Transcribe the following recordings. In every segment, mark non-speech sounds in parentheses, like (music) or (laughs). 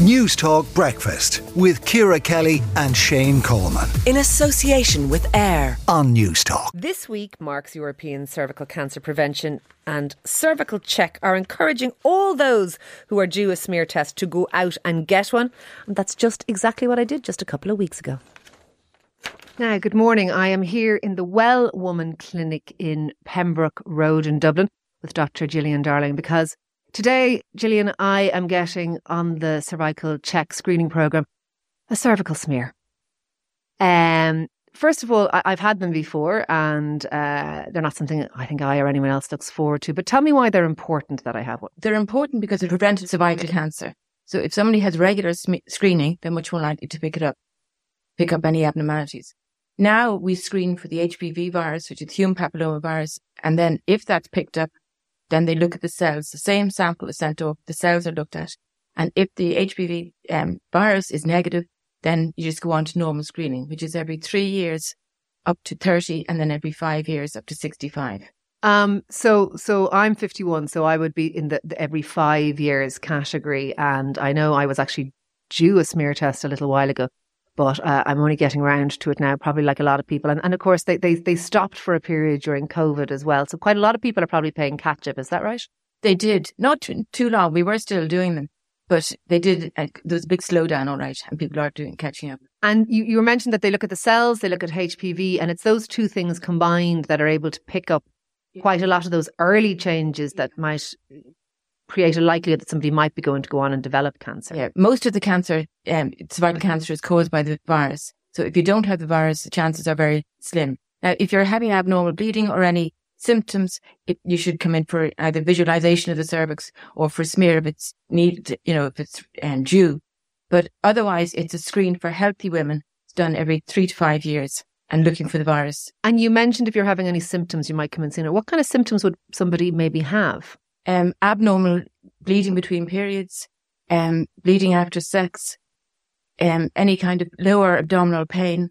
News Talk Breakfast with Ciara Kelly and Shane Coleman in association with AIR on News Talk. This week marks European Cervical Cancer Prevention and Cervical Check are encouraging all those who are due a smear test to go out and get one. And that's just exactly what I did just a couple of weeks ago. Now, good morning. I am here in the Well Woman Clinic in Pembroke Road in Dublin with Dr. Gillian Darling because Today, Gillian, I am getting on the cervical check screening program a cervical smear. Um, first of all, I, have had them before, and uh, they're not something I think I or anyone else looks forward to. But tell me why they're important that I have one. They're important because it prevents cervical cancer. So if somebody has regular sm- screening, they're much more likely to pick it up, pick up any abnormalities. Now we screen for the HPV virus, which is human papillomavirus, and then if that's picked up, then they look at the cells. The same sample is sent off. The cells are looked at. And if the HPV um, virus is negative, then you just go on to normal screening, which is every three years up to 30 and then every five years up to 65. Um, so, so I'm 51, so I would be in the, the every five years category. And I know I was actually due a smear test a little while ago but uh, I'm only getting around to it now, probably like a lot of people. And, and of course, they, they, they stopped for a period during COVID as well. So quite a lot of people are probably playing catch up. Is that right? They did. Not too, too long. We were still doing them, but they did. Uh, there was a big slowdown, all right, and people are doing catching up. And you, you mentioned that they look at the cells, they look at HPV, and it's those two things combined that are able to pick up quite a lot of those early changes that might create a likelihood that somebody might be going to go on and develop cancer. Yeah, most of the cancer, um, cervical cancer is caused by the virus. So if you don't have the virus, the chances are very slim. Now, if you're having abnormal bleeding or any symptoms, it, you should come in for either visualization of the cervix or for smear if it's needed, you know, if it's um, due. But otherwise, it's a screen for healthy women. It's done every three to five years and looking for the virus. And you mentioned if you're having any symptoms, you might come and see it. What kind of symptoms would somebody maybe have? Um, abnormal bleeding between periods, um, bleeding after sex, um, any kind of lower abdominal pain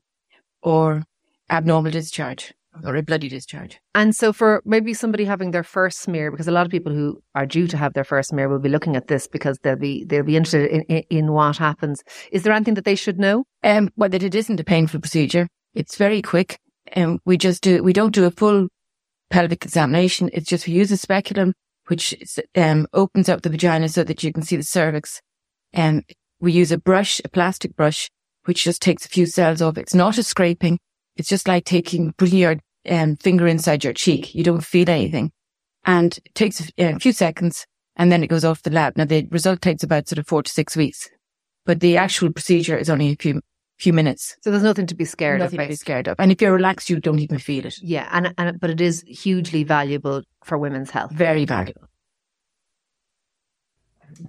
or abnormal discharge or a bloody discharge. And so for maybe somebody having their first smear, because a lot of people who are due to have their first smear will be looking at this because they'll be they'll be interested in, in, in what happens. Is there anything that they should know? Um, well, that it isn't a painful procedure. It's very quick. And um, we just do, we don't do a full pelvic examination. It's just we use a speculum which um, opens up the vagina so that you can see the cervix. And um, we use a brush, a plastic brush, which just takes a few cells off. It's not a scraping. It's just like taking, putting your um, finger inside your cheek. You don't feel anything. And it takes a, a few seconds and then it goes off the lab. Now the result takes about sort of four to six weeks, but the actual procedure is only a few few minutes. So there's nothing to be scared nothing of. Nothing to be scared of. And if you're relaxed, you don't even feel it. Yeah, and and but it is hugely valuable for women's health. Very valuable.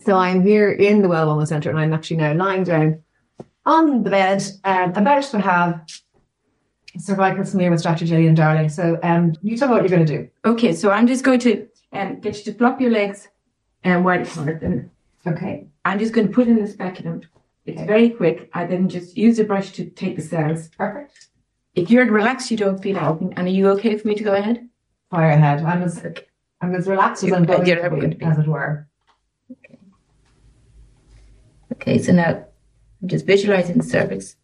So I'm here in the Well Wellness Centre, and I'm actually now lying down on the bed, um, about to have cervical smear with Dr. Gillian Darling. So um, you tell me what you're going to do. Okay, so I'm just going to um, get you to flop your legs and wide apart. Okay, I'm just going to put in the speculum it's very quick. I then just use a brush to take the cells. Perfect. If you're relaxed, you don't feel anything. And are you okay for me to go ahead? Fire ahead. I'm as I'm as relaxed as I'm going to be, as it were. Okay. Okay. So now I'm just visualizing the cervix.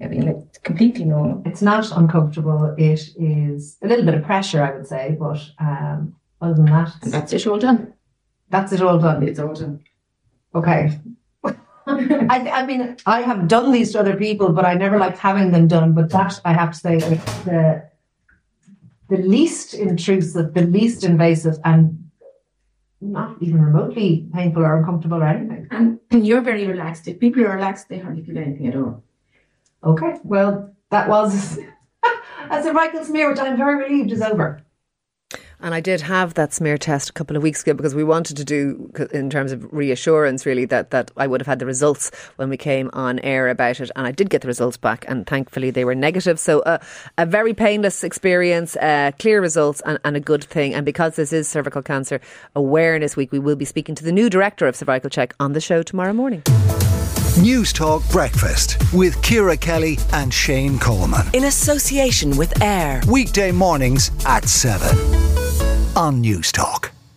Everything looks completely normal. It's not uncomfortable. It is a little bit of pressure, I would say, but um, other than that, and that's it all done. That's it all done. It's all done. Okay. (laughs) I, I, mean, I have done these to other people, but I never liked having them done. But that I have to say, the the least intrusive, the least invasive, and not even remotely painful or uncomfortable or anything. And, you're very relaxed. If people are relaxed, they hardly feel anything at all. Okay, well, that was (laughs) a cervical smear, which I'm very relieved is over. And I did have that smear test a couple of weeks ago because we wanted to do, in terms of reassurance, really, that, that I would have had the results when we came on air about it. And I did get the results back, and thankfully they were negative. So uh, a very painless experience, uh, clear results, and, and a good thing. And because this is Cervical Cancer Awareness Week, we will be speaking to the new director of Cervical Check on the show tomorrow morning. News Talk Breakfast with Ciara Kelly and Shane Coleman. In association with AIR. Weekday mornings at 7 on News Talk.